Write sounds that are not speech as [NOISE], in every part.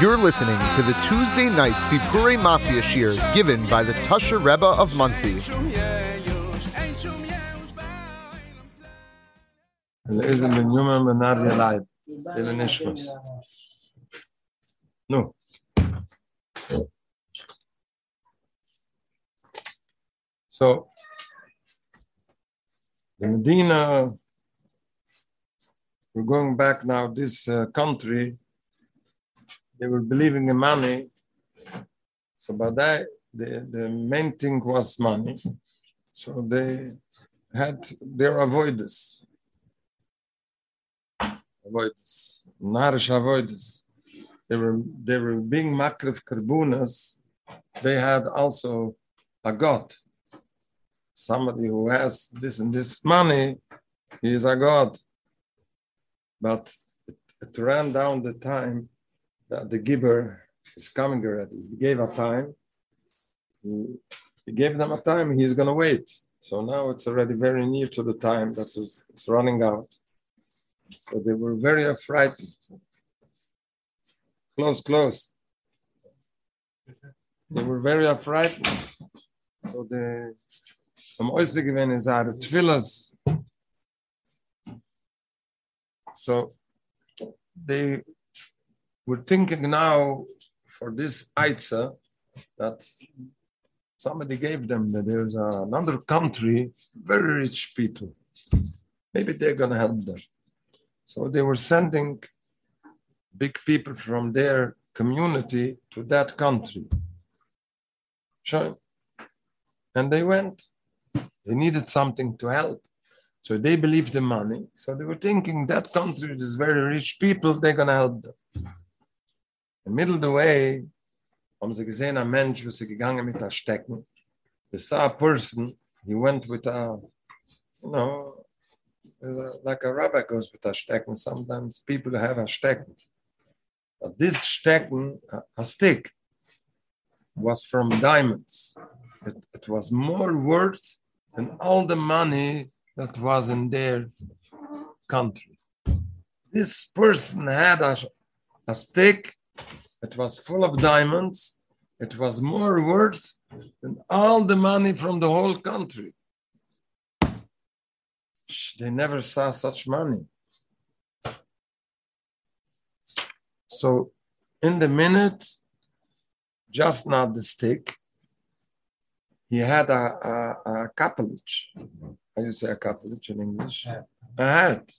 You're listening to the Tuesday night Sipure Masya Shir given by the Tusher Rebbe of Monsey. Lesen den Jungen Menarje Leib, Ele Nishmas. Nu. So, the Medina, we're going back now, this uh, country, they were believing in money. So by that, the, the main thing was money. So they had their avoidance. Avoidance. Narish avoidance. They were they were being makrif karbunas. They had also a god. Somebody who has this and this money, he is a god. But it, it ran down the time that the giver is coming already. He gave a time. He, he gave them a time. He's going to wait. So now it's already very near to the time that is it's running out. So they were very frightened. Close, close. They were very frightened. So the am äußere gewesen is our tefillas. So they were thinking now for this Aitza that somebody gave them that there's another country, very rich people. Maybe they're going to help them. So they were sending big people from their community to that country. And they went. They needed something to help. So they believed in money. So they were thinking that country is very rich people, they're going to help them. The middle of the way, haben sie gesehen, ein Mensch, was sie gegangen mit der Stecken. They saw a person, he went with a, you know, like a rabbi goes with a Stecken. Sometimes people have a Stecken. But this Stecken, a stick, was from diamonds. It, it was more worth than all the money that was in their country. This person had a, a stick, it was full of diamonds, it was more worth than all the money from the whole country. They never saw such money. So, in the minute, just not the stick, he had a, a, a capelich. How you say a capelich in English? A hat.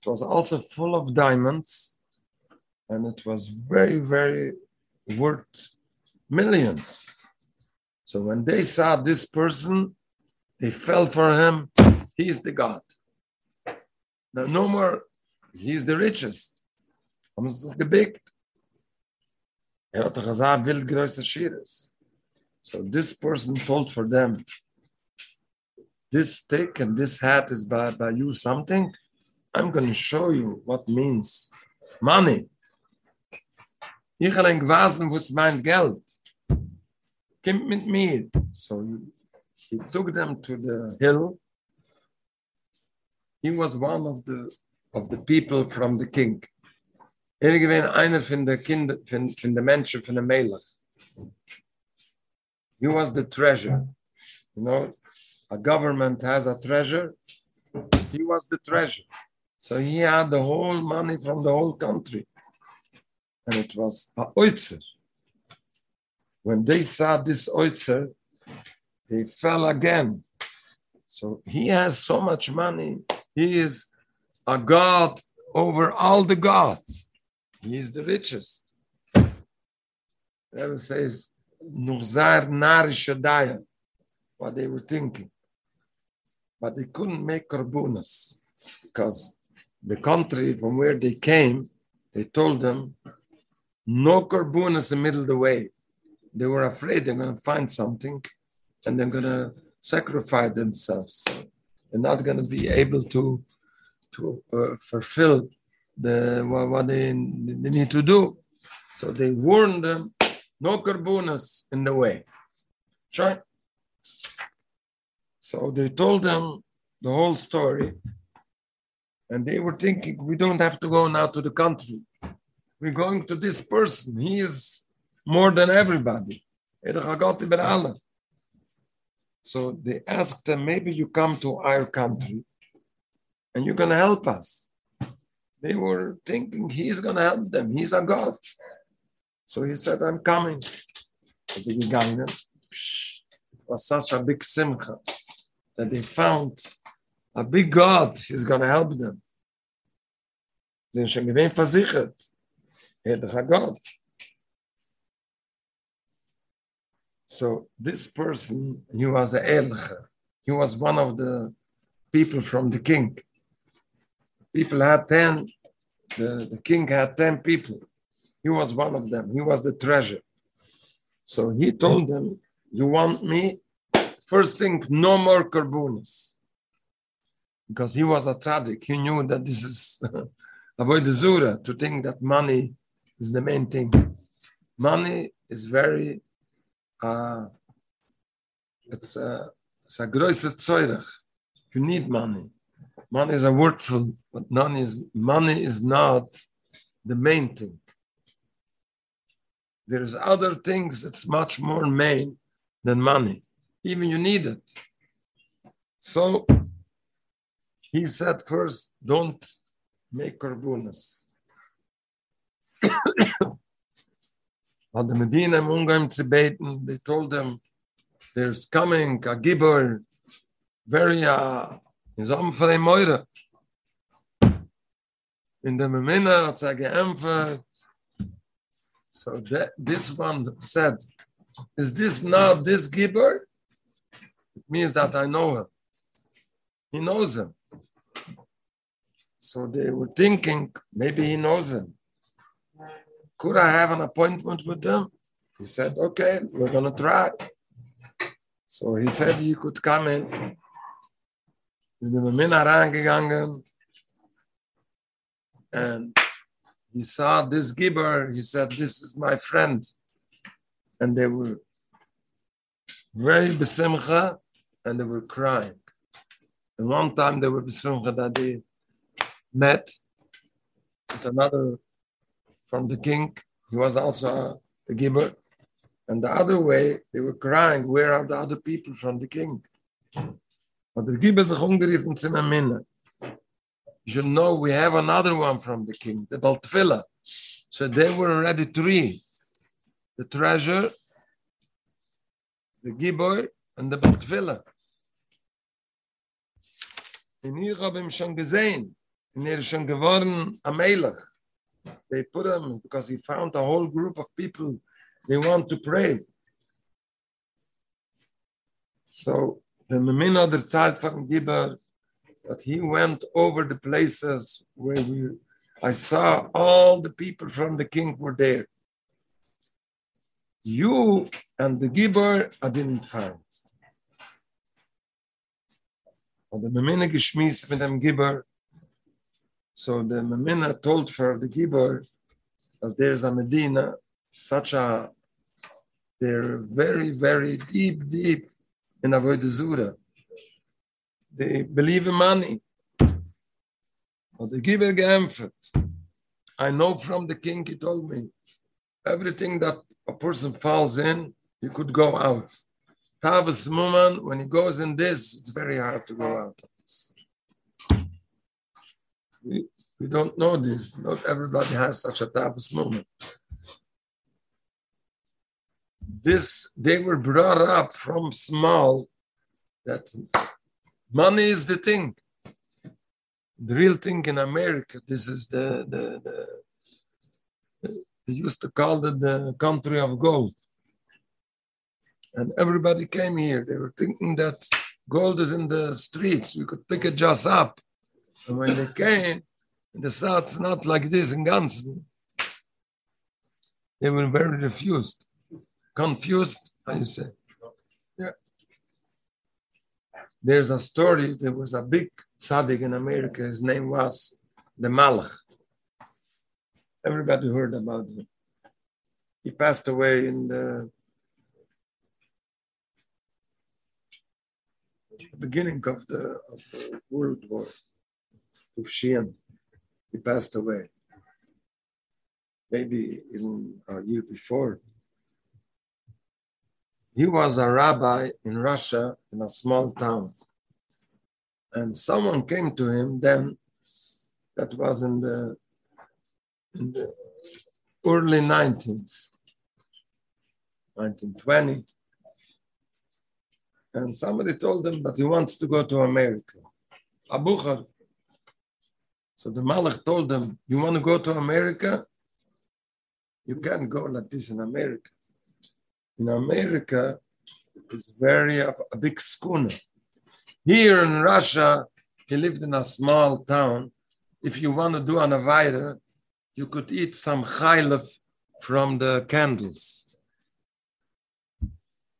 It was also full of diamonds, and it was very, very worth millions. So when they saw this person, they fell for him. He's the God. Now, no more, he's the richest. So this person told for them, this stick and this hat is by, by you something. I'm going to show you what means money. Ich allein gewasen, was mein Geld. Kommt mit mir. So he took them to the hill. He was one of the of the people from the king. Er gewesen einer von der Kinder, von, von der Menschen, von der Melech. He was the treasure. You know, a government has a treasure. He was the treasure. So he had the whole money from the whole country. And it was a oitzer. When they saw this oitzer, they fell again. So he has so much money. He is a god over all the gods. He is the richest. Rebbe says, Nurzar Narishadaya, what they were thinking. But they couldn't make karbunas because the country from where they came, they told them, no karbunas in the middle of the way. They were afraid they're going to find something and they're going to sacrifice themselves. They're not going to be able to, to uh, fulfill the what, they, they need to do. So they warned them, no karbunas in the way. Sure. So they told them the whole story, and they were thinking, we don't have to go now to the country. We're going to this person. He is more than everybody. Er. So they asked him, maybe you come to our country and you're going to help us. They were thinking he's going to help them. He's a God. So he said, I'm coming. It was such a big simcha that they found a big God. He's going to help them. Ist. So this person, he was a Elcher. He was one of the people from the king. People had 10, the, the king had 10 people. He was one of them. He was the treasure. So he told them, You want me? First thing, no more karbunas. Because he was a tzaddik. He knew that this is [LAUGHS] avoid the zura to think that money is the main thing. Money is very, uh, it's a, it's a große Zeurach. You need money. Money is a wordful, but money is, money is not the main thing. There's other things that's much more main than money. Even you need it. So he said first, don't make karbunas. [COUGHS] But the Medina im Umgang zu they told them, there's coming a gibber, very uh, in Meure. In er geämpft. So that, this one said, is this not this gibber? It means that I know him. He knows him. So they were thinking, maybe he knows him. Could I have an appointment with them? He said, okay, we're going to try. So he said he could come in. Is the Memina reingegangen. And he saw this gibber. He said, this is my friend. And they were very besimcha and they were crying. And one time they were besimcha that they met with another from the king. He was also a gibber. And the other way, they were crying, where are the other people from the king? But the gibber sich umgeriefen zu Minna. You should know we have another one from the king, the Baltfila. So they were already three. The treasure, the gibber, and the Baltfila. Und hier habe ich schon gesehen. Und er ist schon geworden am Melech. They put him because he found a whole group of people they want to pray. So the Memina der Zeit von Gibber, that he went over the places where we, I saw all the people from the king were there. You and the Gibber, I didn't find. Und der Memina geschmiss mit dem Gibber, so the Memina told for the Gibber, as there's a Medina, such a, they're very, very deep, deep in Avodah Zura. They believe in money. But the Gibber geämpft. I know from the king, he told me, everything that a person falls in, you could go out. Tavas Muman, when he goes in this, it's very hard to go out of this. We, don't know this. Not everybody has such a Tavas moment. This they were brought up from small that money is the thing. The real thing in America, this is the, the, the they used to call it the country of gold. And everybody came here. They were thinking that gold is in the streets. We could pick it just up. And when they came, the south, it's not like this in Gansen. They were very refused, confused, you say. Yeah. There's a story, there was a big tzaddik in America, his name was the Malach. Everybody heard about him. He passed away in the beginning of the, of the World War, Sheehan. He passed away. maybe even a uh, year before. He was a rabbi in Russia in a small town. And someone came to him then, that was in the, in the early 19th, 1920. And somebody told him that he wants to go to America. Abuchar. So the Malach told them, You want to go to America? You can't go like this in America. In America, it's very a, big schooner. Here in Russia, he lived in a small town. If you want to do an avida, you could eat some chaylev from the candles.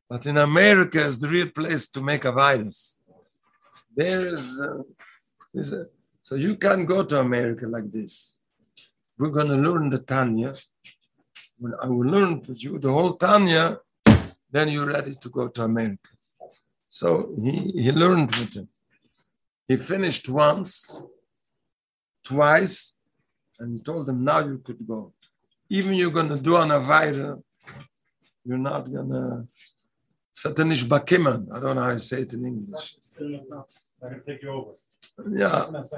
But in America is the real place to make a virus. There is, uh, is a, so you can go to America like this. We're going to learn the Tanya. When I will learn with you the whole Tanya, then you're ready to go to America. So he, he learned with him. He finished once, twice, and told him, now you could go. Even you're going to do an Avira, you're not going to Satanish bakiman. I don't know how you say it in English. Going to take you over. Yeah, It's not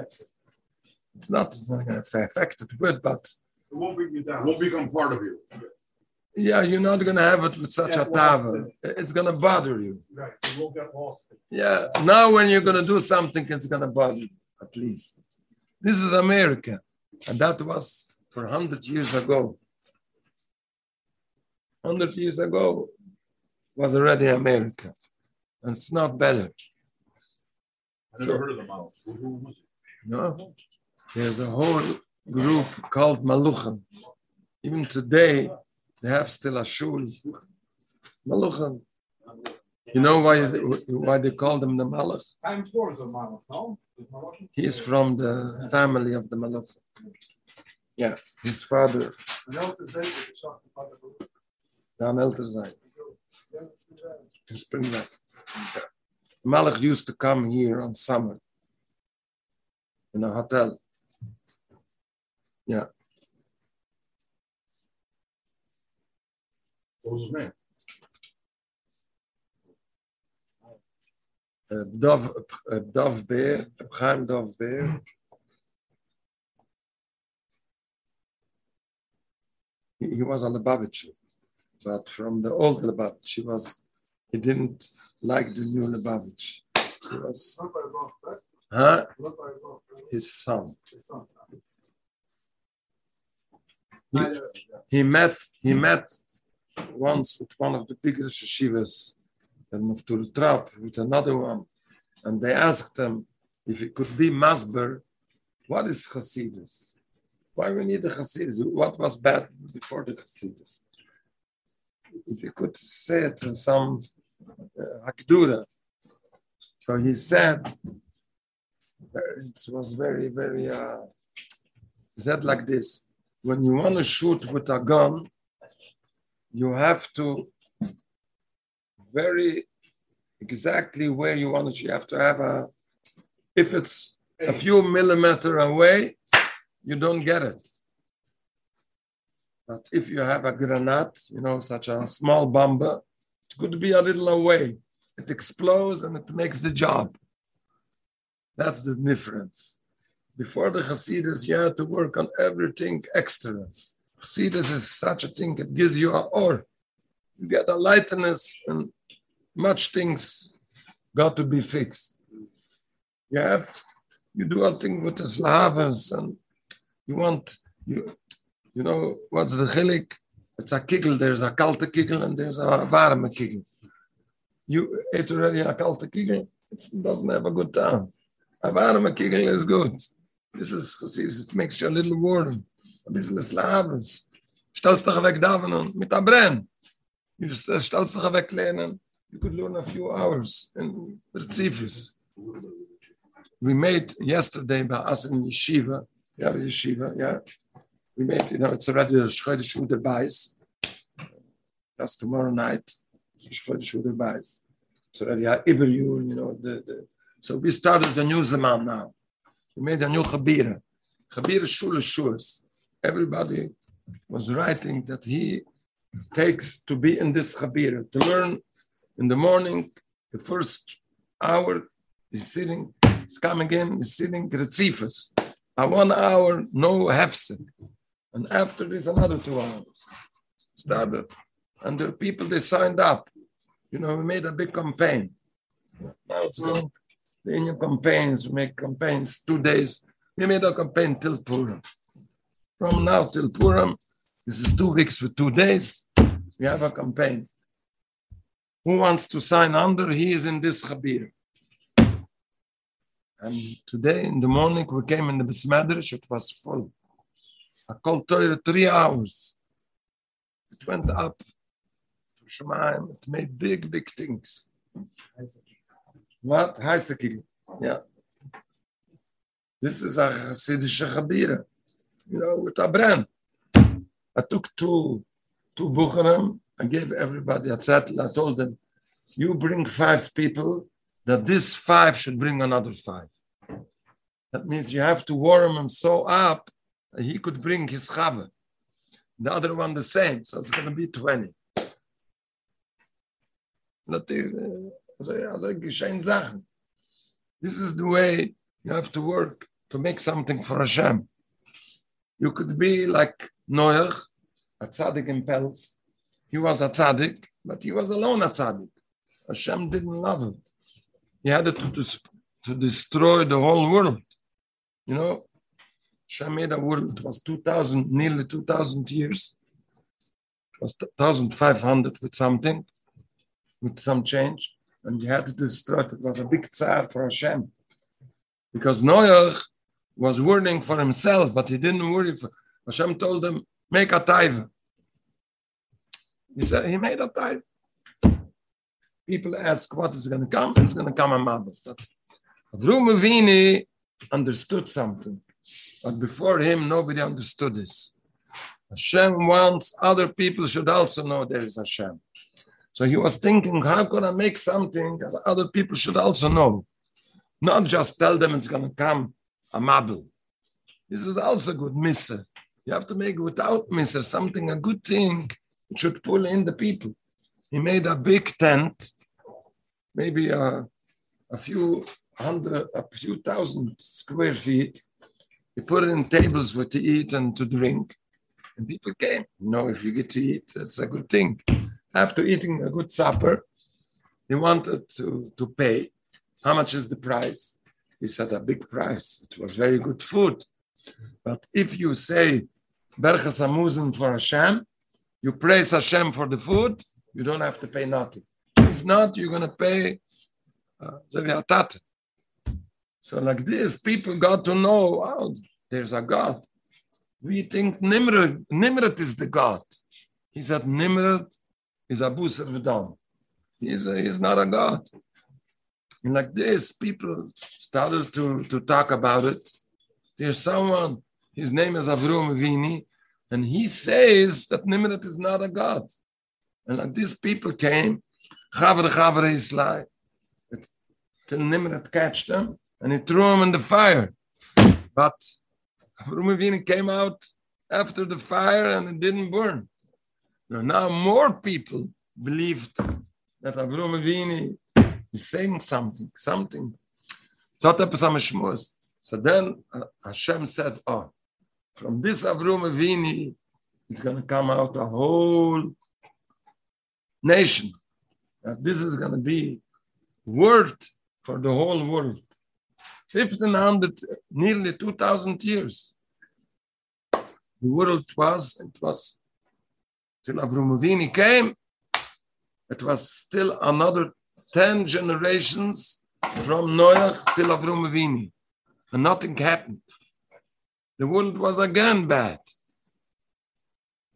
it's not, it's not going to affect it with, but It won't bring you down. won't become part of you. yeah, you're not going to have it with such Yeah, a well, tava. It's going to bother you. Right. You won't get lost. Yeah, now when you're going to do something, it's going to bother you, at least. This is America, and that was for 100 years ago. 100 years ago was already America, and it's not better. I never So- heard of the. Who, who was it? No, there's a whole group called Maluchim. Even today, they have still a shul. Maluchim. You know why why they call them the Malach? Time four is a model, no? He's from the family of the Malach. Yeah, his father, I know what to say, but it's not the part of the- Dan Elterzijn, Yeah, it's good, yeah. Malach used to come here on summer in a hotel. Yeah. What was his name? uh, Dov, uh, Dov Beer, Chaim Dov Beer. He, he was the Lubavitcher, but from the old Lubavitch, he was, he didn't like the new Lubavitch. He was, Not by law, right? huh? Not by law, right? His son. He- He met, he met once with one of the biggest yeshivas, and Muftur Trap with another one, and they asked him if it could be Masber, what is Hasidus? Why we need the Hasidus? What was bad before the Hasidus? If you could say it in some uh, Hakdura. So he said, uh, it was very, very, uh, he said like this, when you want to shoot with a gun, you have to very exactly where you want it. You have to have a, if it's a few millimeter away, you don't get it. But if you have a granate, you know, such a small bomber, it could be a little away. It explodes and it makes the job. That's the difference. Before the Hasidus, you had to work on everything extra. Hasidus is such a thing, it gives you a or. You get a lightness and much things got to be fixed. You have, you do a thing with the Slavas and you want, you, you know, what's the chilik? It's a kigel, there's a kalte kigel and there's a warme kigel. You ate already a kalte kigel, it doesn't have a good time. A warme kigel is good. This is Chassidus, it makes you a little warm. Ein bisschen Slavens. Stellst dich weg davon mit der Brenn. You uh, stellst dich weg. You could learn a few hours in Retzifis. We made yesterday by us in Yeshiva, yeah, Yeshiva, yeah. We made, you know, it's already a Schreide Schuder Beis. That's tomorrow night. Schreide Schuder Beis. It's already a Iberyun, you know, the, the, so we started a new Zaman now. We made a new Chabira. Chabira Shul Shuas. Everybody was writing that he takes to be in this Chabira, to learn in the morning, the first hour, he's sitting, he's coming in, he's sitting, Retzifas. A one hour, no hefsek. And after this, another two hours. Started. And the people, they signed up. You know, we made a big campaign. Now it's the Indian campaigns, we make campaigns two days. We made a campaign till Purim. From now till Purim, this is two weeks with two days. We have a campaign. Who wants to sign under? He is in this Chabir. And today in the morning, we came in the Bismadrish, it was full. I called Torah three hours. It went up to Shemaim. It made big, big things. What? Heisekil. Yeah. This is a Hasidic Chabira, you know, with a brand. I took two, two Bucharam. I gave everybody a zettel. I told them, you bring five people, that this five should bring another five. That means you have to warm him so up he could bring his chava. The other one the same, so it's going to be 20. Dat is, uh. This is the way you have to work to make something for Hashem. You could be like Noach, a tzaddik in Pels. He was a tzaddik, but he was alone a tzaddik. Hashem didn't love it. He had to, to, to destroy the whole world. You know, Hashem world, was 2,000, nearly 2,000 years. It was 1,500 with something, with some change. And he had to destroy it. It was a big tsar for Hashem. Because Noach was worrying for himself, but he didn't worry for Hashem told him, make a taiva. He said he made a taiva. People ask what is going to come. It's going to come a mabel. But Avrum Avini understood something, but before him nobody understood this. Hashem wants other people should also know there is Hashem. So he was thinking, how can I make something that other people should also know? Not just tell them it's going to come a mabel. This is also good miser. You have to make without miser something, a good thing. It should pull in the people. He made a big tent, maybe a, a few hundred, a few thousand square feet. He put it in tables for to eat and to drink. And people came. You know, if you get to eat, that's a good thing. After eating a good supper, he wanted to, to pay. How much is the price? He said, a big price. It was very good food. But if you say, Berchas Amuzen for Hashem, you praise Hashem for the food, you don't have to pay nothing. If not, you're going to pay uh, So like this, people got to know, wow, there's a God. We think Nimrod, Nimrod is the God. He said Nimrod is a Busar V'dam. He's, he's not a God. And like this, people started to, to talk about it. There's someone, his name is Avrum Vini, and he says that Nimrod is not a god. And like these people came, Chavre Chavre Islai, till Nimrod catch them, and he threw him in the fire. But Vini came out after the fire and it didn't burn. Now, now more people believed that Avrum Vini is saying something, something. So then uh, Hashem said, oh, from this Avrum Avini, it's going to come out a whole nation. This is going to be word for the whole world. 1500, nearly 2000 years. The world was, it was, till Avrum Avini came, it was still another 10 generations from Noah till Avrum Avini. And nothing happened. The world was again bad.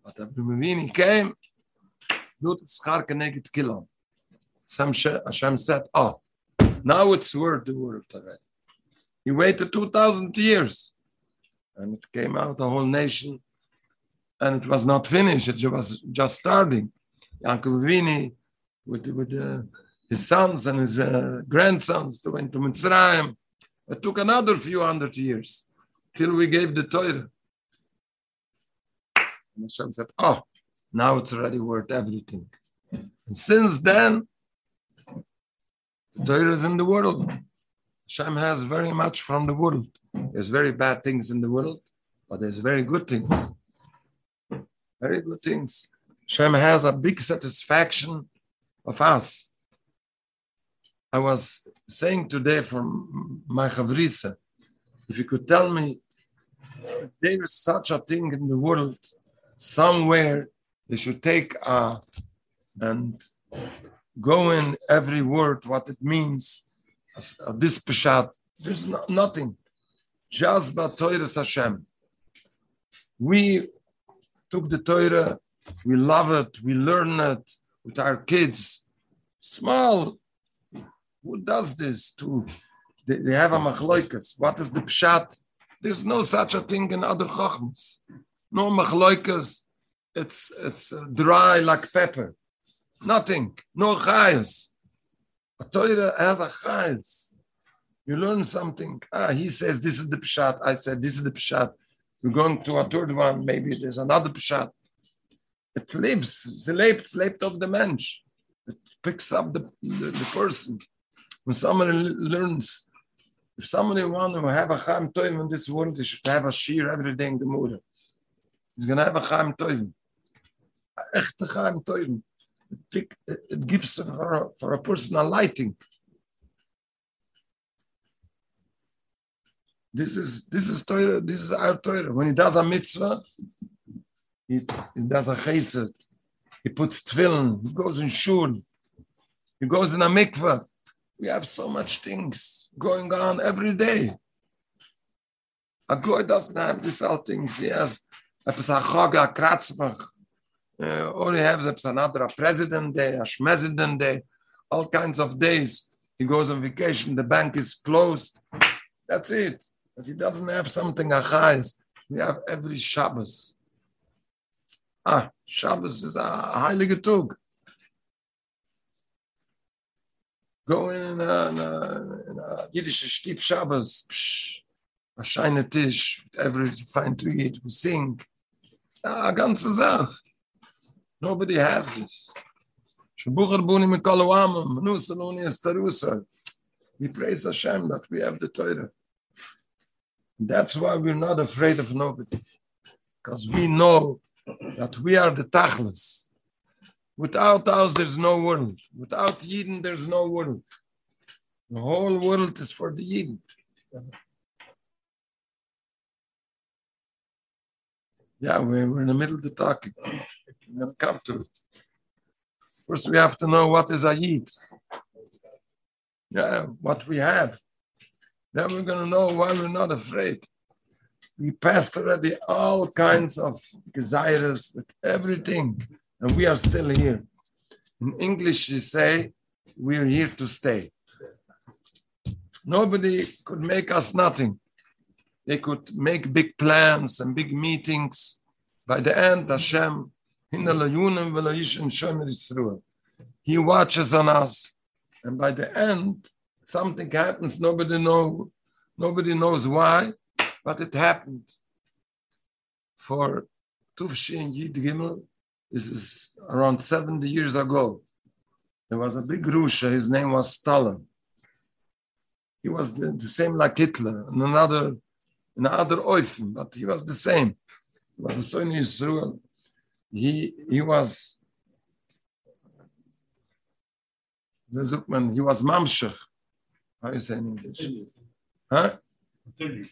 But Avrum Avini came, Lut Tzchar Keneged Kilon. Hashem said, oh, now it's worth the world already. He waited 2,000 years. And it came out the whole nation. And it was not finished. It was just starting. Yaakov Avini with, with uh, his sons and his uh, grandsons went to Mitzrayim. It took another few hundred years till we gave the Torah. And Hashem said, Oh, now it's already worth everything. And since then, the Torah is in the world. Hashem has very much from the world. There's very bad things in the world, but there's very good things. Very good things. Hashem has a big satisfaction of us. I was saying today from my Chavrisa, if you could tell me there is such a thing in the world, somewhere they should take a, and go in every word, what it means, as- uh, this Peshat, there's no, nothing. Just but Torah Hashem. We took the Torah, we love it, we learn it with our kids. Small. Who does this to they, they have a machloikas. What is the pshat? There's no such a thing in other chachmas. No machloikas. It's it's uh, dry like pepper. Nothing. No chayas. A Torah has a chayas. You learn something. Ah, he says this is the pshat. I said this is the pshat. We're going to a third one. Maybe there's another pshat. It lives. It lebt, lebt of the mensch. It picks up the, the, the person. When somebody learns, if somebody want to have a Chaim Toivim in this world, he should have a shir every day in the Gemara. He's going to have a Chaim Toivim. A echte Chaim Toivim. Pick, it, gives for a, for a person a lighting. This is this is Torah, this is our Torah. When he does a mitzvah, he, he does a chesed. He puts tefillin. He goes in shul. He goes in a mikveh. We have so much things going on every day. A guy doesn't have these all things. He has a pesachog, a uh, or he has a another a president day, a schmesident day, all kinds of days. He goes on vacation, the bank is closed. That's it. But he doesn't have something achayis. We have every Shabbos. Ah, Shabbos is a heilige Tug. Go in in a, in a, in a Yiddish Stieb Shabbos, psh, a shine with every fine to eat, we sing. It's a ganze Sach. Nobody has this. We praise Hashem that we have the Torah. That's why we're not afraid of nobody. Because we know that we are the Tachlis. Without us, there's no world. Without Yidden, there's no world. The whole world is for the Yidden. Yeah, we're, we're in the middle of the talking. We're going to come to it. First, we have to know what is a Yid. Yeah, what we have. Then we're going to know why we're not afraid. We passed already all kinds of desires with everything, and we are still here. In English, you say, we're here to stay. Nobody could make us nothing. They could make big plans and big meetings. By the end, Hashem, He watches on us. And by the end, something happens. Nobody know, nobody knows why, but it happened. For Tufshin Yid Gimel, this is around 70 years ago. There was a big Rusha, his name was Stalin. He was the, the same like Hitler, in another, another Eufen, but he was the same. He was a son of Israel. He, he was, the Zukman, he was Mamshech. How you say in English? Huh? Continue.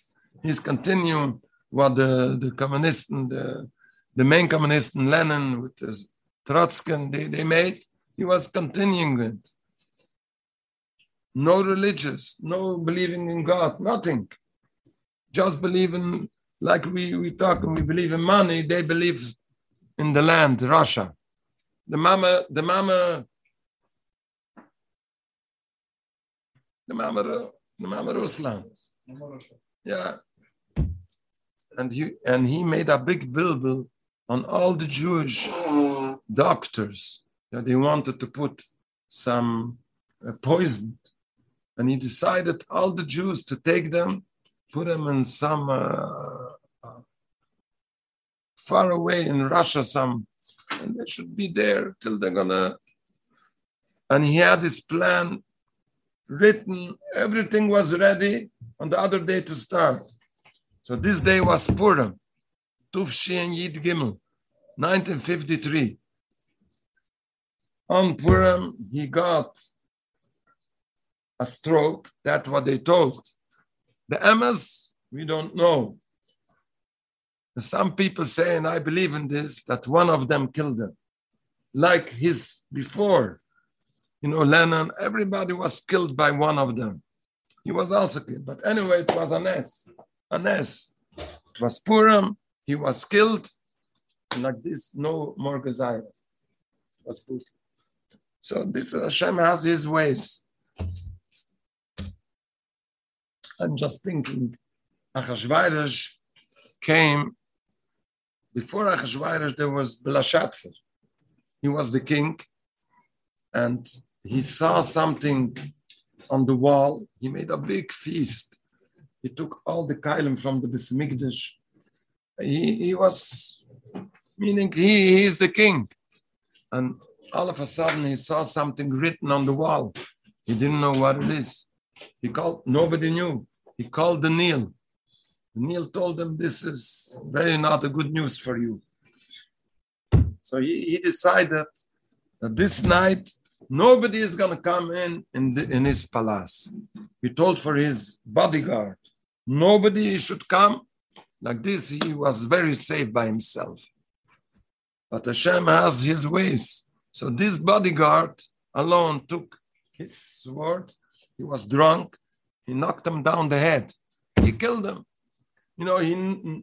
He's continuing what the, the communists, the, the main communist Lenin with his Trotsky, they, they made. He was continuing it. No religious, no believing in God, nothing. Just believing, like we, we talk, and we believe in money, they believe in the land, Russia. The mama, the mama, the mama, the mama Rusland. Yeah. And he and he made a big bill on all the Jewish doctors that he wanted to put some uh, poison. And he decided all the Jews to take them, put them in some uh, far away in Russia, some, and they should be there till they're gonna. And he had his plan written, everything was ready on the other day to start. So this day was Purim, Tufshin Yid Gimel, 1953. On Purim, he got a stroke. That's what they told. The Emes, we don't know. Some people say, and I believe in this, that one of them killed him. Like his before, you know, Lenin, everybody was killed by one of them. He was also killed. But anyway, it was an nest. An nest. It was Purim. He was killed. And like this, no more Gezayah was put. So this Hashem has his ways. I'm just thinking, Achashverosh came before Achashverosh. There was Belshazzar. He was the king, and he saw something on the wall. He made a big feast. He took all the kailim from the Bismigdash. He, he was meaning he, he is the king, and all of a sudden he saw something written on the wall. He didn't know what it is. He called, nobody knew. He called the Neil. Neil told him, This is very not a good news for you. So he, he decided that this night nobody is going to come in in, the, in his palace. He told for his bodyguard, nobody should come. Like this, he was very safe by himself. But Hashem has his ways. So this bodyguard alone took his sword. He was drunk. He knocked him down the head. He killed him. You know, he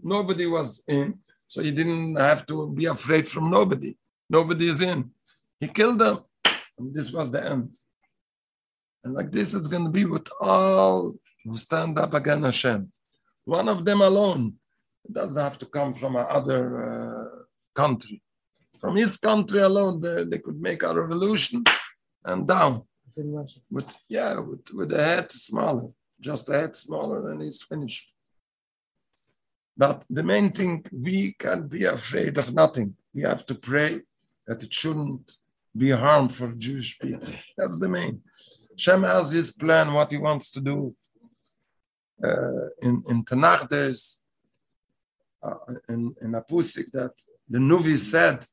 nobody was in, so he didn't have to be afraid from nobody. Nobody is in. He killed them. And this was the end. And like this is going to be with all who stand up against Hashem. One of them alone. It doesn't have to come from another uh, country. From his country alone, they, they could make a revolution and down. With yeah, with, with the head smaller, just a head smaller, and he's finished. But the main thing, we can't be afraid of nothing. We have to pray that it shouldn't be harm for Jewish people. That's the main. Shem has his plan, what he wants to do. Uh, in, in Tanakh, there's uh, in, in Apusik that the Nuvi said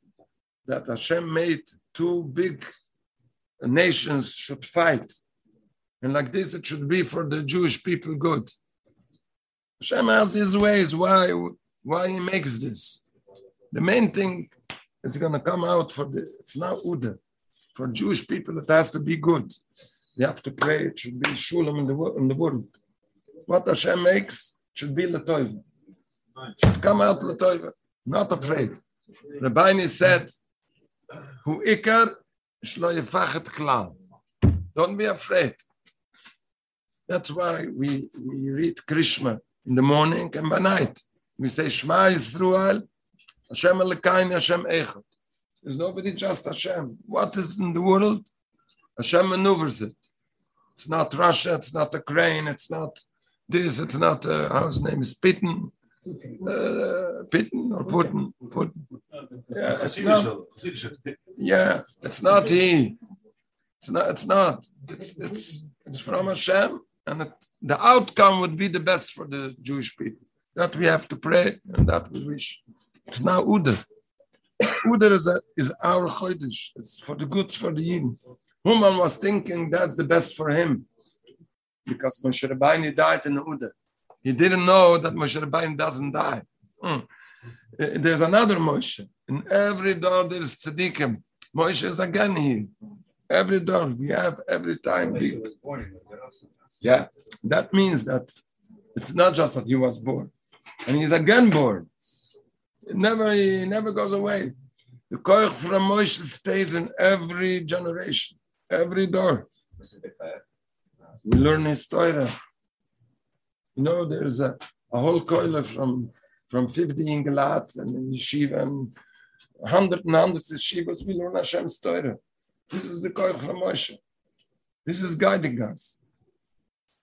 that Hashem made two big nations should fight. And like this, it should be for the Jewish people good. Hashem has his ways why, why he makes this. The main thing is going to come out for the, it's not Uda. For Jewish people, it has to be good. You have to pray, it should be Shulam in the, in the world. What Hashem makes should be Latoiva. Should come out Latoiva, not afraid. Rabbi said, Hu ikar shlo yefachet klal. Don't be afraid. That's why we, we read Krishma in the morning and by night. We say Shema Yisrael, Hashem Elikain, Hashem Echad. There's nobody just Hashem. What is in the world? Hashem maneuvers it. It's not Russia, it's not Ukraine, it's not this, it's not, uh, how's his name is Putin. Uh, Putin or Putin. Putin. Yeah, it's not. Yeah, it's not he. It's not. It's not. It's it's it's from Hashem, and it, the outcome would be the best for the Jewish people. That we have to pray, and that we wish. It's now Uda. Uda is, a, is our chodesh. It's for the good for the yin. Haman was thinking that's the best for him, because Moshe Rabbeinu died in Uda. He didn't know that Moshe Rabbeinu doesn't die. Hmm. There's another Moshe. In every door there's tzaddikim. Moshe is again here. Every door we have every time. We, yeah, that means that it's not just that he was born, and he's again born. It never, he never goes away. The koich from Moshe stays in every generation, every door. We learn his Torah. You know, there's a, a whole koile from from 50 in Galat and in Yeshiva and 100 and of Yeshivas, we learn Hashem's Torah. This is the koich from Moshe. This is guiding us.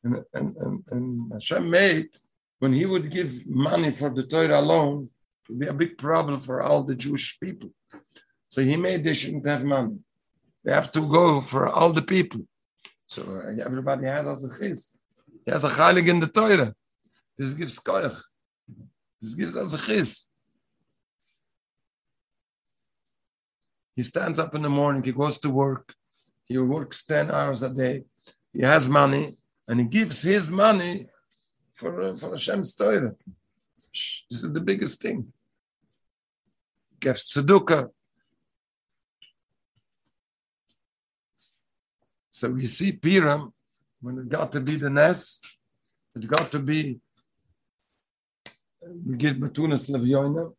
And, and, and, and Hashem made, when he would give money for the Torah alone, It would be a big problem for all the Jewish people. So he made they shouldn't have money. They have to go for all the people. So everybody has as a chis. He has a heilig in the Torah. This gives koyach. This gives us a chis. He stands up in the morning, he goes to work, he works 10 hours a day, he has money, and he gives his money for, uh, for Hashem's. Shh, This is the biggest thing. Gives tzedukah. So we see Piram, when it got to be the Nes, it got to be, we get Matunas Levyoina,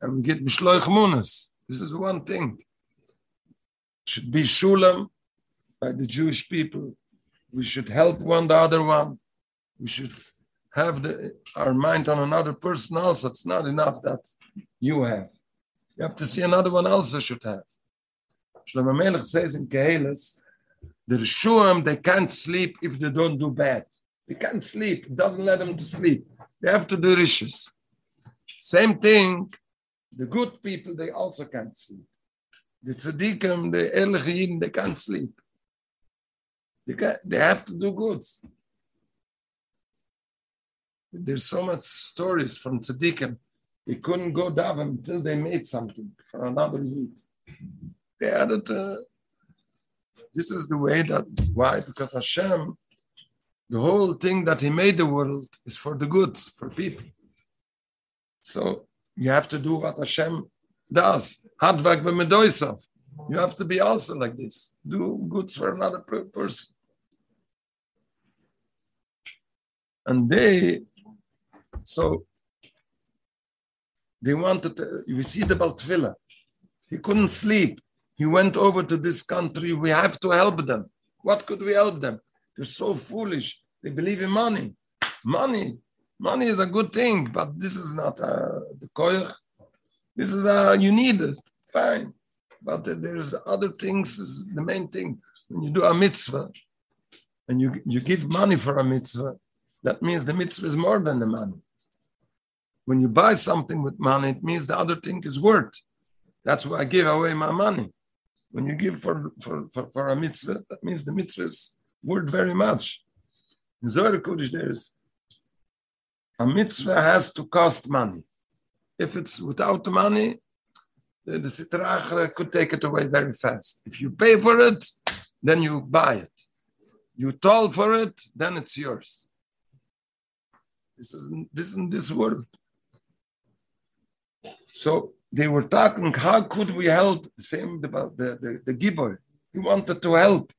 and we get Mishloich Munas. This is one thing. Should be Shulam by the Jewish people. We should help one the other one. We should have the, our mind on another person also. It's not enough that you have. You have to see another one also should have. Shlomo Melech says in Kehelis, the Rishuim, they can't sleep if they don't do bad. They can't sleep. It doesn't let them to sleep. They have to do rishis. Same thing, the good people, they also can't sleep. The tzaddikim, the Yidden, they can't sleep. They, can, they have to do good. There's so much stories from tzaddikim. They couldn't go daven until they made something for another Yid. They added. this is the way that why because Hashem, the whole thing that He made the world is for the good for people. So you have to do what Hashem does. Hadvak b'medoisav. You have to be also like this. Do goods for another per- person. And they, so they wanted. To, you see the Baltfila. He couldn't sleep. He went over to this country. We have to help them. What could we help them? They're so foolish. They believe in money. Money. Money is a good thing, but this is not uh, the koyach. This is uh, you need it. Fine. But there's other things. Is the main thing. When you do a mitzvah and you, you give money for a mitzvah, that means the mitzvah is more than the money. When you buy something with money, it means the other thing is worth. That's why I give away my money. When you give for, for, for, for a mitzvah, that means the mitzvah is worth very much. In Zohar Kodesh, there is a mitzvah has to cost money. If it's without money, the, the Sitra could take it away very fast. If you pay for it, then you buy it. You toll for it, then it's yours. This isn't this in this world. So they were talking, how could we help? Same about the, the, the Gibor. He wanted to help.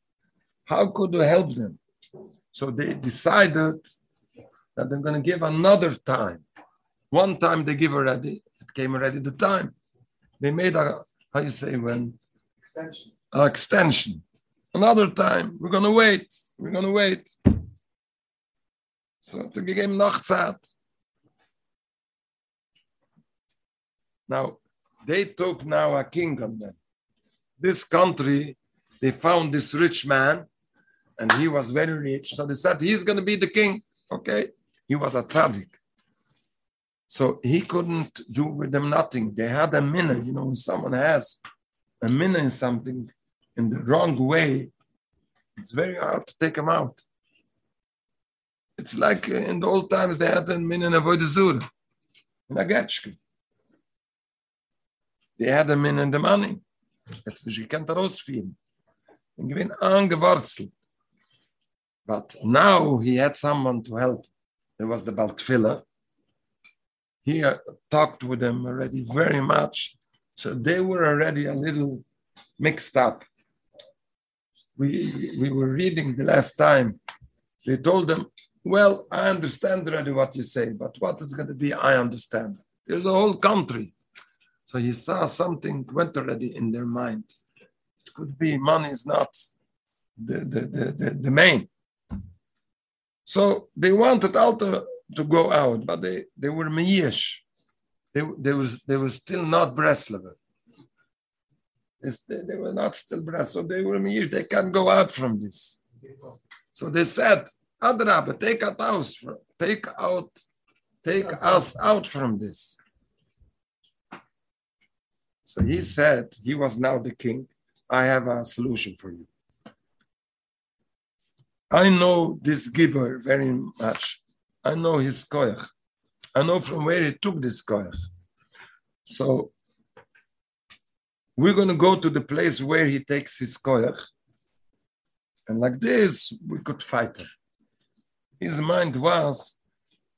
How could we help them? So they decided that they're going to give another time. One time they give already, it came already the time. They made a, how you say, when? Extension. An extension. Another time, we're going to wait. We're going to wait. So to give him Nachtzeit. Now, they took now a king on them. This country, they found this rich man, and he was very rich. So they said he's going to be the king. Okay, he was a tzaddik. So he couldn't do with them nothing. They had a minna. You know, when someone has a minna in something in the wrong way, it's very hard to take him out. It's like in the old times they had a minna in avoid zur, in a getchke. They had a minna in the money. Jetzt nicht gekannt rausfielen. Und gewinn angewurzelt. But now he had someone to help. There was the Baltfiller. He uh, talked with them already very much. So they were already a little mixed up. We, we were reading the last time. They told them, Well, I understand already what you say, but what is going to be, I understand. There's a whole country. So he saw something went already in their mind. It could be money is not the, the, the, the, the main. So they wanted Alta to go out, but they, they were Miyesh. They, they, was, they were still not Breslover. They, they were not still Bres, so they were Miyesh. They can't go out from this. So they said, Adraba, take us out, from, take out, take us out from this. So he said, he was now the king. I have a solution for you. I know this giver very much. I know his koyach. I know from where he took this koyach. So we're going to go to the place where he takes his koyach. And like this, we could fight her. His mind was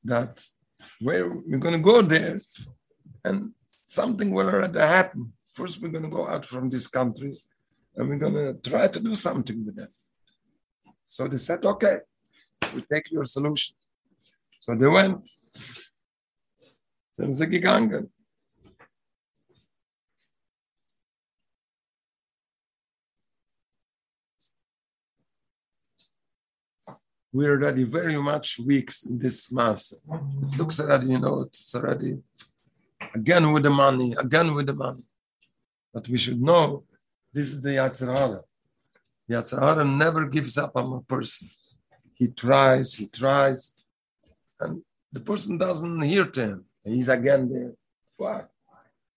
that where we're going to go there and something will already happen. First, we're going to go out from this country and we're going to try to do something with them. So they said, okay, we take your solution. So they went. Sind sie gegangen. We're already very much weak this It Looks already, you know, it's already again with the money, again with the money. But we should know this is the. Yetzer Hara never gives up on a person. He tries, he tries, and the person doesn't hear to him. He's again there. Why?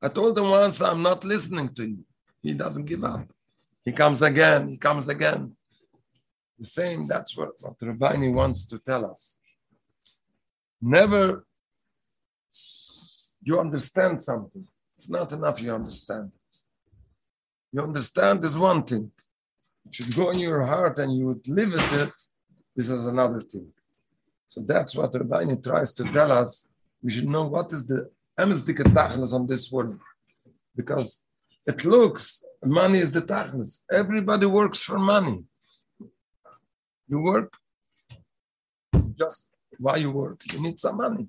I told him once, I'm not listening to you. He doesn't give up. He comes again, he comes again. The same, that's what, what wants to tell us. Never you understand something. It's not enough you understand it. You understand is one thing. It should go in your heart and you would live with it. This is another thing. So that's what Rabbeinu tries to tell us. We should know what is the emsdike tachlis on this world. Because it looks, money is the tachlis. Everybody works for money. You work just why you work. You need some money.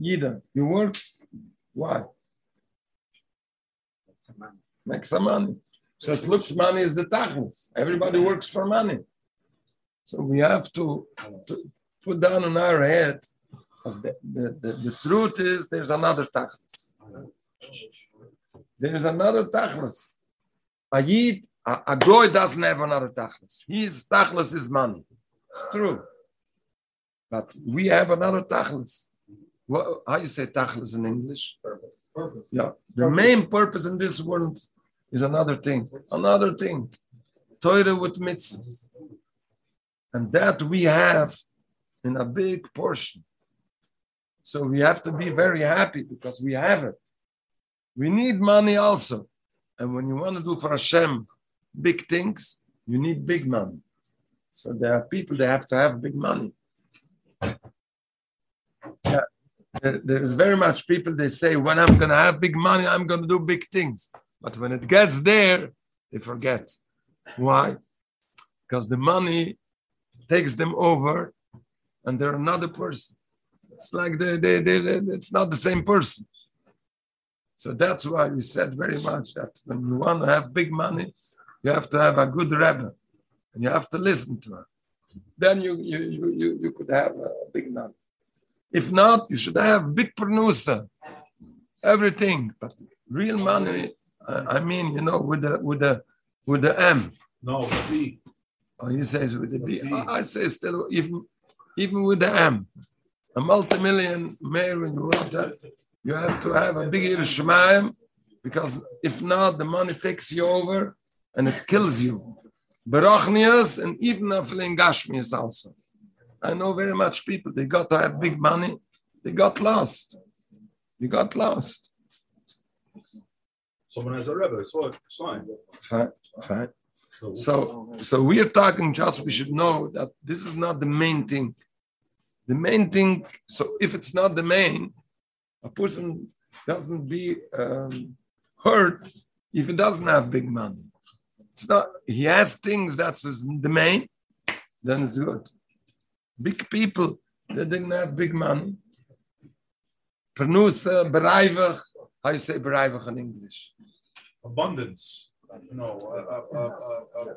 Either you work, why? Make some money. So it looks money is the tachlis. Everybody works for money. So we have to, to put down in our head, the, the, the, the truth is there's another tachlis. There's another tachlis. A yid, a, a goy doesn't have another tachlis. His tachlis is money. It's true. But we have another tachlis. What, how you say tachlis in English? Purpose. Purpose. Yeah. The main purpose in this world is another thing. Another thing. Torah with mitzvahs. And that we have in a big portion. So we have to be very happy because we have it. We need money also. And when you want to do for Hashem big things, you need big money. So there are people that have to have big money. Yeah. There, there's very much people they say, when I'm going to have big money, I'm going to do big things. But when it gets there, they forget. Why? Because the money takes them over and they're another person. It's like they, they, they, it's not the same person. So that's why we said very much that when you want to have big money, you have to have a good Rebbe and you have to listen to her. Then you, you, you, you, you could have a big money. If not, you should have big producer, everything. But real money, I I mean, you know, with the with the with the M. No, the B. Oh, he says with the B. I I say still even even with the M, a multi-million mayor want that, you have to have a big Yerushalayim because if not, the money takes you over and it kills you. Barachnias and even Aflin Gashmias also. I know very much people, they got to have big money, they got lost. They got lost. Someone has a rebbe, it's fine. Fine, fine. So, so we are talking just, we should know that this is not the main thing. The main thing, so if it's not the main, a person doesn't be um, hurt if he doesn't have big money. It's not, he has things that's his, the main, then it's good. Big people, they didn't have big money. Pernusa, berijvig, how you say berijvig in English? Abundance. No, uh, uh, uh, uh, uh,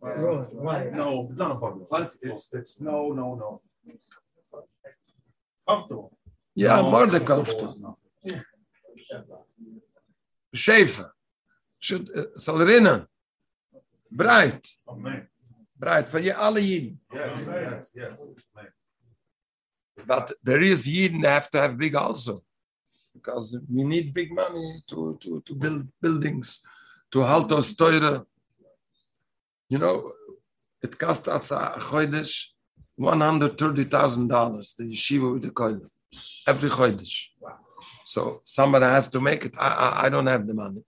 Right, right. no, not abundance. It's, it's, it's, no, no, no. Comfortable. Ja, No, more than comfortable comfortable. is nothing. Should, uh, zal rinnen. Breit. Amen. Breit. Van je alle Jiden. Yes, yes, yes. But there is Jiden have to have big also. because we need big money to, to, to build buildings, to halt us teure. You know, it cost us a chodesh $130,000, the yeshiva with the koil, every chodesh. So somebody has to make it. I, I, I don't have the money.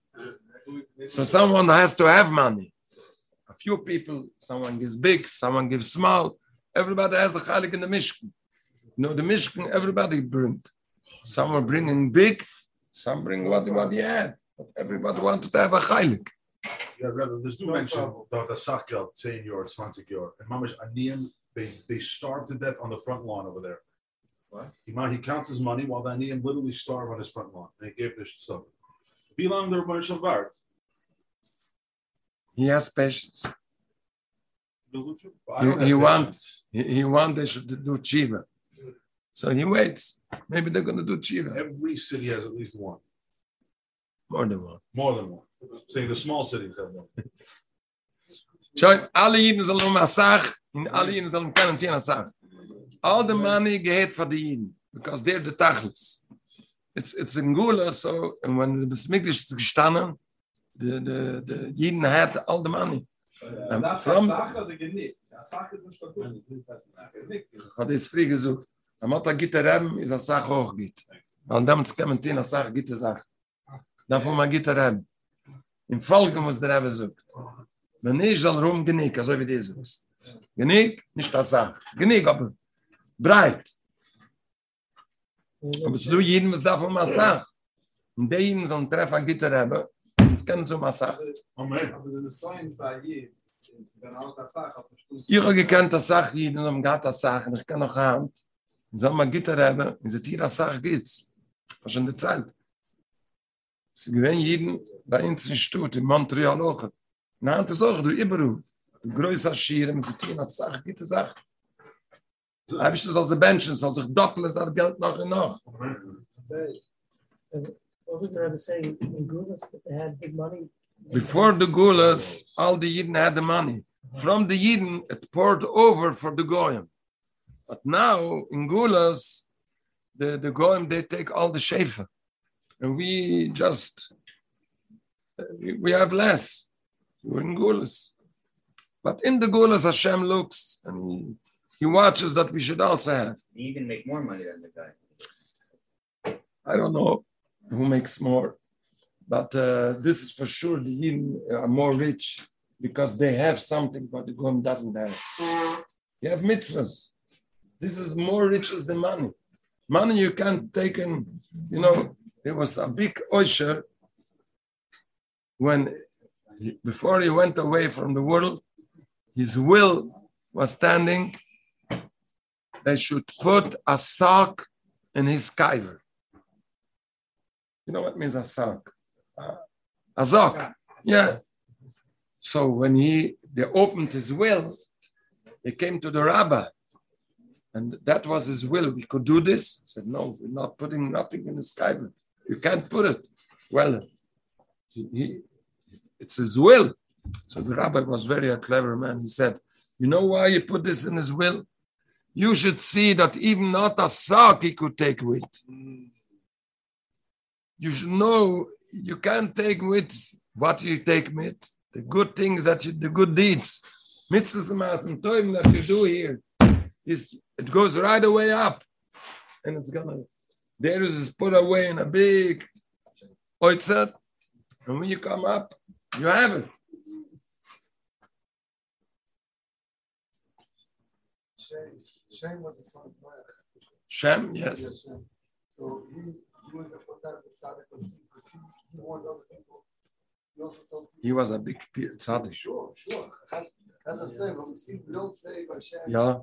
So someone has to have money. A few people, someone gives big, someone gives small. Everybody has a chalik in the Mishkan. You know, the Mishkan, everybody bring. Some are bringing big, some bring what, what he had. But everybody wanted to have a chalik. Yeah, Rebbe, there's no No mention problem. of the Sachgeld, 10 yard, 20 yard. And Mamish Aniyim, they, they starved to death on the front lawn over there. What? He, ma- he counts his money while the Aniyim literally starve on his front lawn. And he gave this stuff. Wie lange der Mensch schon wart? He has patience. He- he want- patience. He, he wants they should do chiva. So he waits. Maybe they're going to do chiva. Every city has at least one, More than one. more than one. Say the small cities have one. Schau, alle Jiden sollen um Asach, und alle Jiden sollen kennen tien Asach. All the money geht for the Jiden, because they're the Tachlis. It's, it's in Gula, so, and when the Besmigdish is gestanden, de de de jeden hat all the money ja, ja, from sache de gnit sache de stadt hat es frie gesucht am hat git der ram is a sach hoch git und dann kommt in a sach git sach da von ma git der ram im folgen was der haben sucht man nie soll rum gnik also wie des ist gnik nicht das sach gnik ob breit Aber es ist jeden, was davon ma sach Und der so ein treffen, gitaram. Er das können so mal Sache. Amen. Ich habe gekannt, dass Sache jeden um Gata Sache, ich kann noch Hand. Und so mal Gitter Reben, in der Tira Sache geht's. Was schon die Zeit. Sie gewinnen jeden bei uns in Stutt, in Montreal auch. Na, und das auch, du überall. Du größer Schiere, mit der Tira Sache, Gitter Sache. Habe ich das als ein Menschen, soll sich doppeln, das Geld noch und noch. What was the Rebbe saying in Gulas that they had big money? Before the Gulas, all the Yidden had the money. Uh-huh. From the Yidden, it poured over for the Goyim. But now, in Gulas, the, the Goyim, they take all the Shefa. And we just, we, we have less. We're in Gulas. But in the Gulas, Hashem looks and he, he watches that we should also have. You even make more money than the guy. I don't know who makes more, but uh, this is for sure the Yin are more rich because they have something but the Goyim doesn't have. You have mitzvahs. This is more riches than money. Money you can't take in, you know, there was a big oisher when, he- before he went away from the world, his will was standing. They should put a sock in his kiver. You know what means a sock? Uh, a sock. Yeah. So when he they opened his will, he came to the rabbi, and that was his will. We could do this. He said, No, we're not putting nothing in his kiver. You can't put it. Well, he, he- it's his will. So the rabbi was very a clever man. He said, You know why you put this in his will? You should see that even not a sock he could take with you should know you can't take with what you take with the good things that you the good deeds. Mitzvahs and tovim that you do here is it goes right away up. And it's gonna there is put away in a big oitzet and when you come up you have it. Shane was the son of. Shem yes. Shem. So he was a Tzaddik he, because he, he warned other people. He also told people. he was a big tzaddik Sure, sure. As, I'm saying, but we see, we don't say by Shem. ja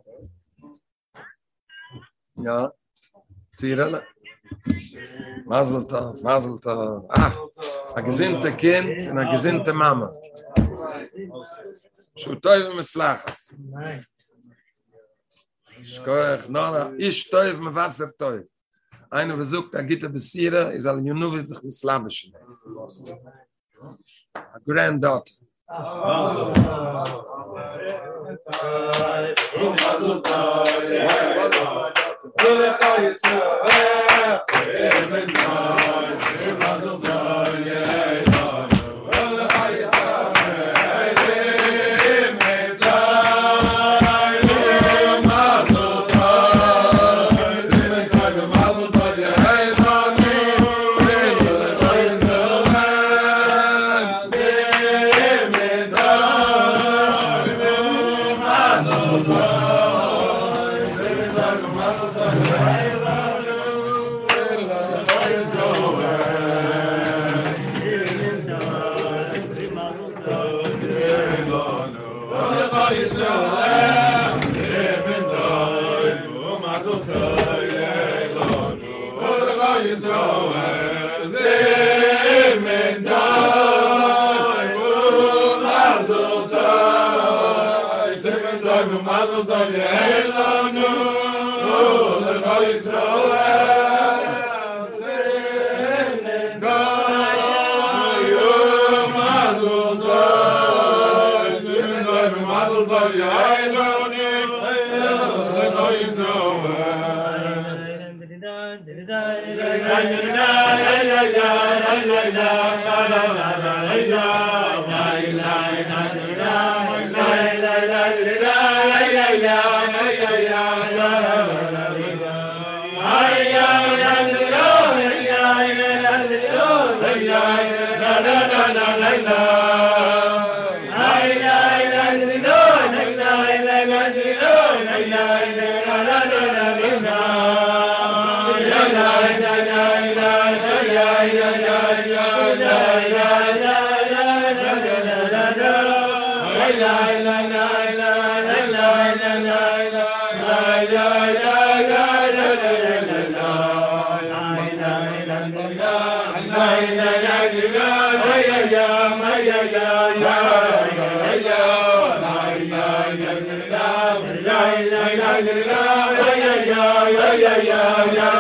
ja Zirele Mazel tov Mazel tov ah a gesinnte kind und a gesinnte mama Shu toiv mit slachas. Nein. Shkoich, nora, ish toiv mit Wasser toiv. eine versucht da gitter besiere is all you know is the slavish a grand dot Yeah. Love. yeah.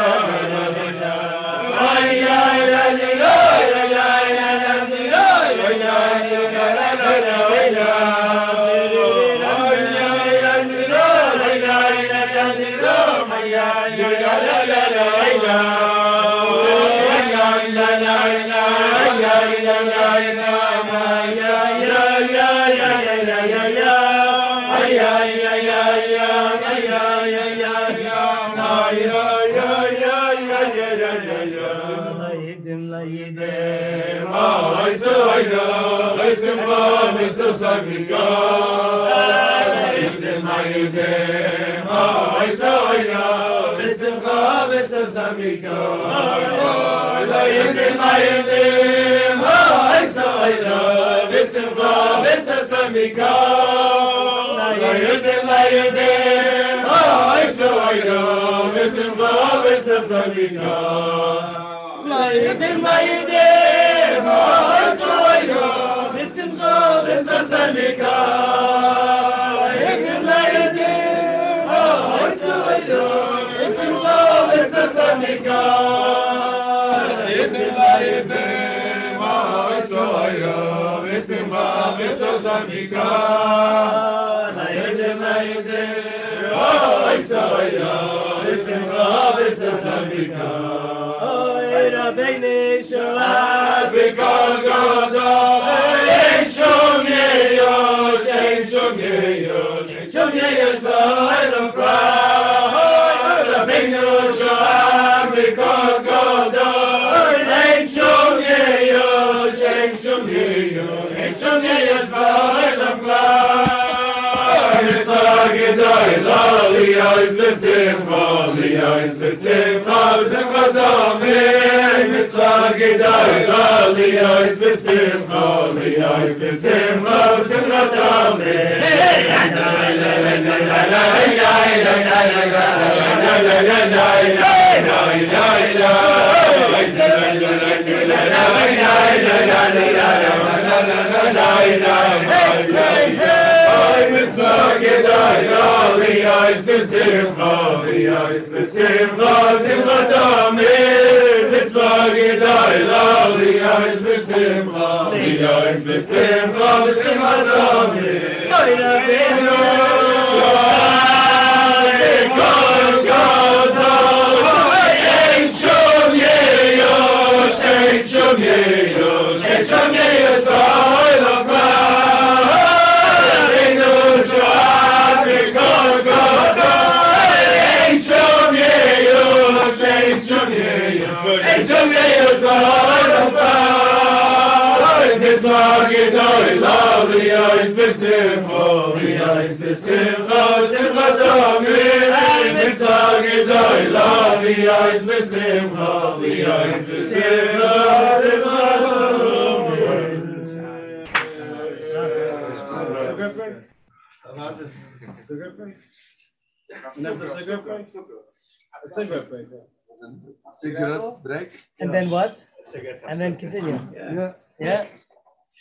La yedim la yedim بك نيد ميد رايس رايس غابس سبك غير بيني شبابك غدا شمي يا شمي يا شمي يا شمي يا شمي يا Lalios besimcha, besimcha, besimcha mitzvah besimcha, besimcha, besimcha. Hey! mitzvah gedai aliyais besimcha aliyais besimcha simchatam mitzvah gedai aliyais besimcha aliyais besimcha besimchatam Yeah. Cigarette break. And then what? And then continue. Yeah. Yeah?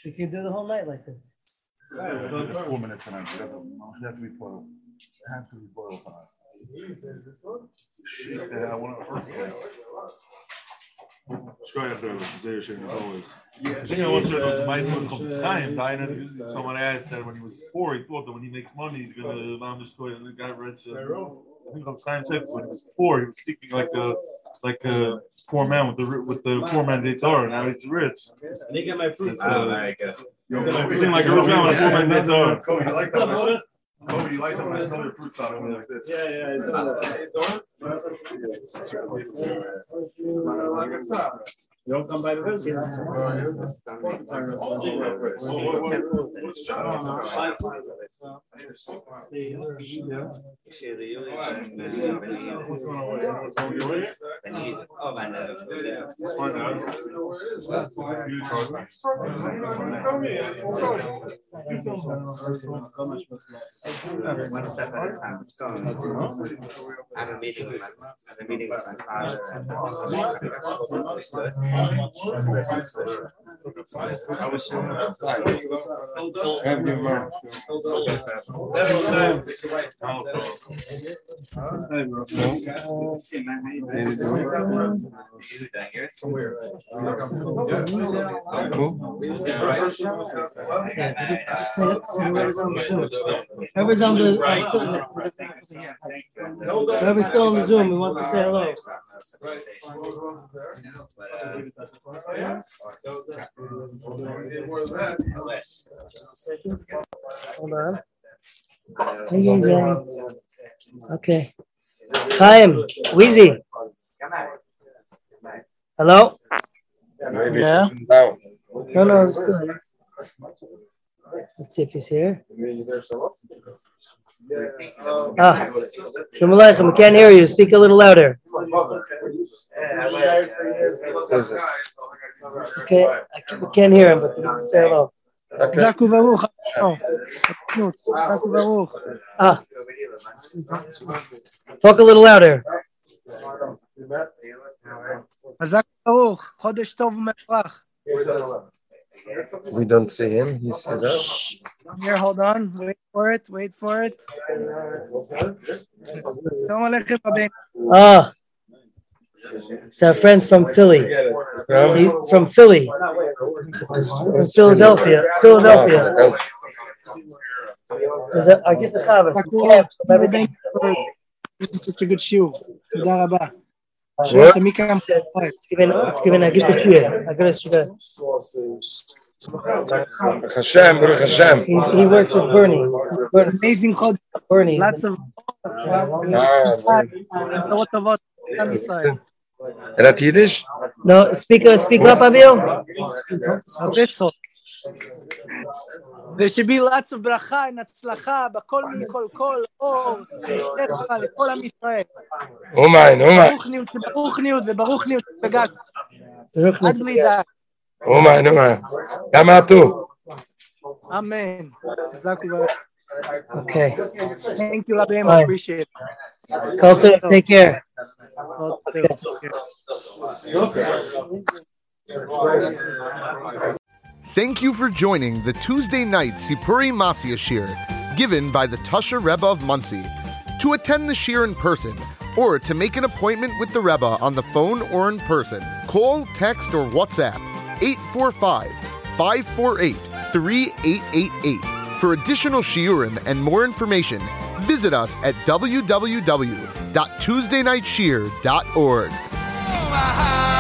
We can do the whole night like this. To to I to. I think I once to someone asked that when he was four, he thought that when he makes money, he's gonna allow him to destroy. And the guy read, uh, I think Rav Chaim said when he was four, he was thinking like a, like a poor man with the, with the poor man dates are, and now he's rich. It's, Ah, uh, very good. He's saying like a rich man with a poor man dates. Kobe, you like that? when I stole- Kobe, you like that when I stole your fruit salad when like this? Yeah, yeah. You don't come by the One step at a time. I have a meeting with my, I have a meeting with my father. And- Have you learned? Whoever's on the Zoom. On the, uh, still- whoever's still on the Zoom, we want to say hello. Hold on. Hey, you guys. Okay. Chaim, Wheezy. Hello? Yeah? No, no, it's good. Let's see if he's here. Oh. Ah, Shalom we can't hear you. Speak a little louder. Okay, I can, we can't hear him, but say hello. Oh. Ah. Talk a little louder. Zaku Baruch. Chodesh Tov Mebrach. We don't see him. He says that. Here, hold on. Wait for it. Wait for it. Shalom Aleichem, Rabbi. Ah. It's our friend from Philly. He- From Philly. From Philadelphia. Philadelphia. Is that, I get the Chavos. Zaku Baruch. Thank you for such a good shiur. Yes. It's given, it's given a gift of year. I got it. Baruch Hashem, Baruch Hashem. He works with Bernie. We're amazing called Bernie. Lots of. Is that Yiddish? No, speak, uh, speak up, Abil. ושבי רץ וברכה, אין הצלחה, בכל מיני לא כל כל, אור, שפע לכל עם ישראל. אומן, אומן. ניוד וברוך ניוד וגג. עד בלי דעת. אומן, אומן. גם עטו. אמן. אוקיי. Thank you, Rabbi. I appreciate it. Culture, take care. Okay. Thank you for joining the Tuesday night Sipuri Masya Shiur, given by the Toshe Rebbe of Monsey. To attend the Shiur in person, or to make an appointment with the Rebbe on the phone or in person, call, text, or WhatsApp 845 548 3888. For additional shiurim and more information, visit us at www.tuesdaynightshiur.org.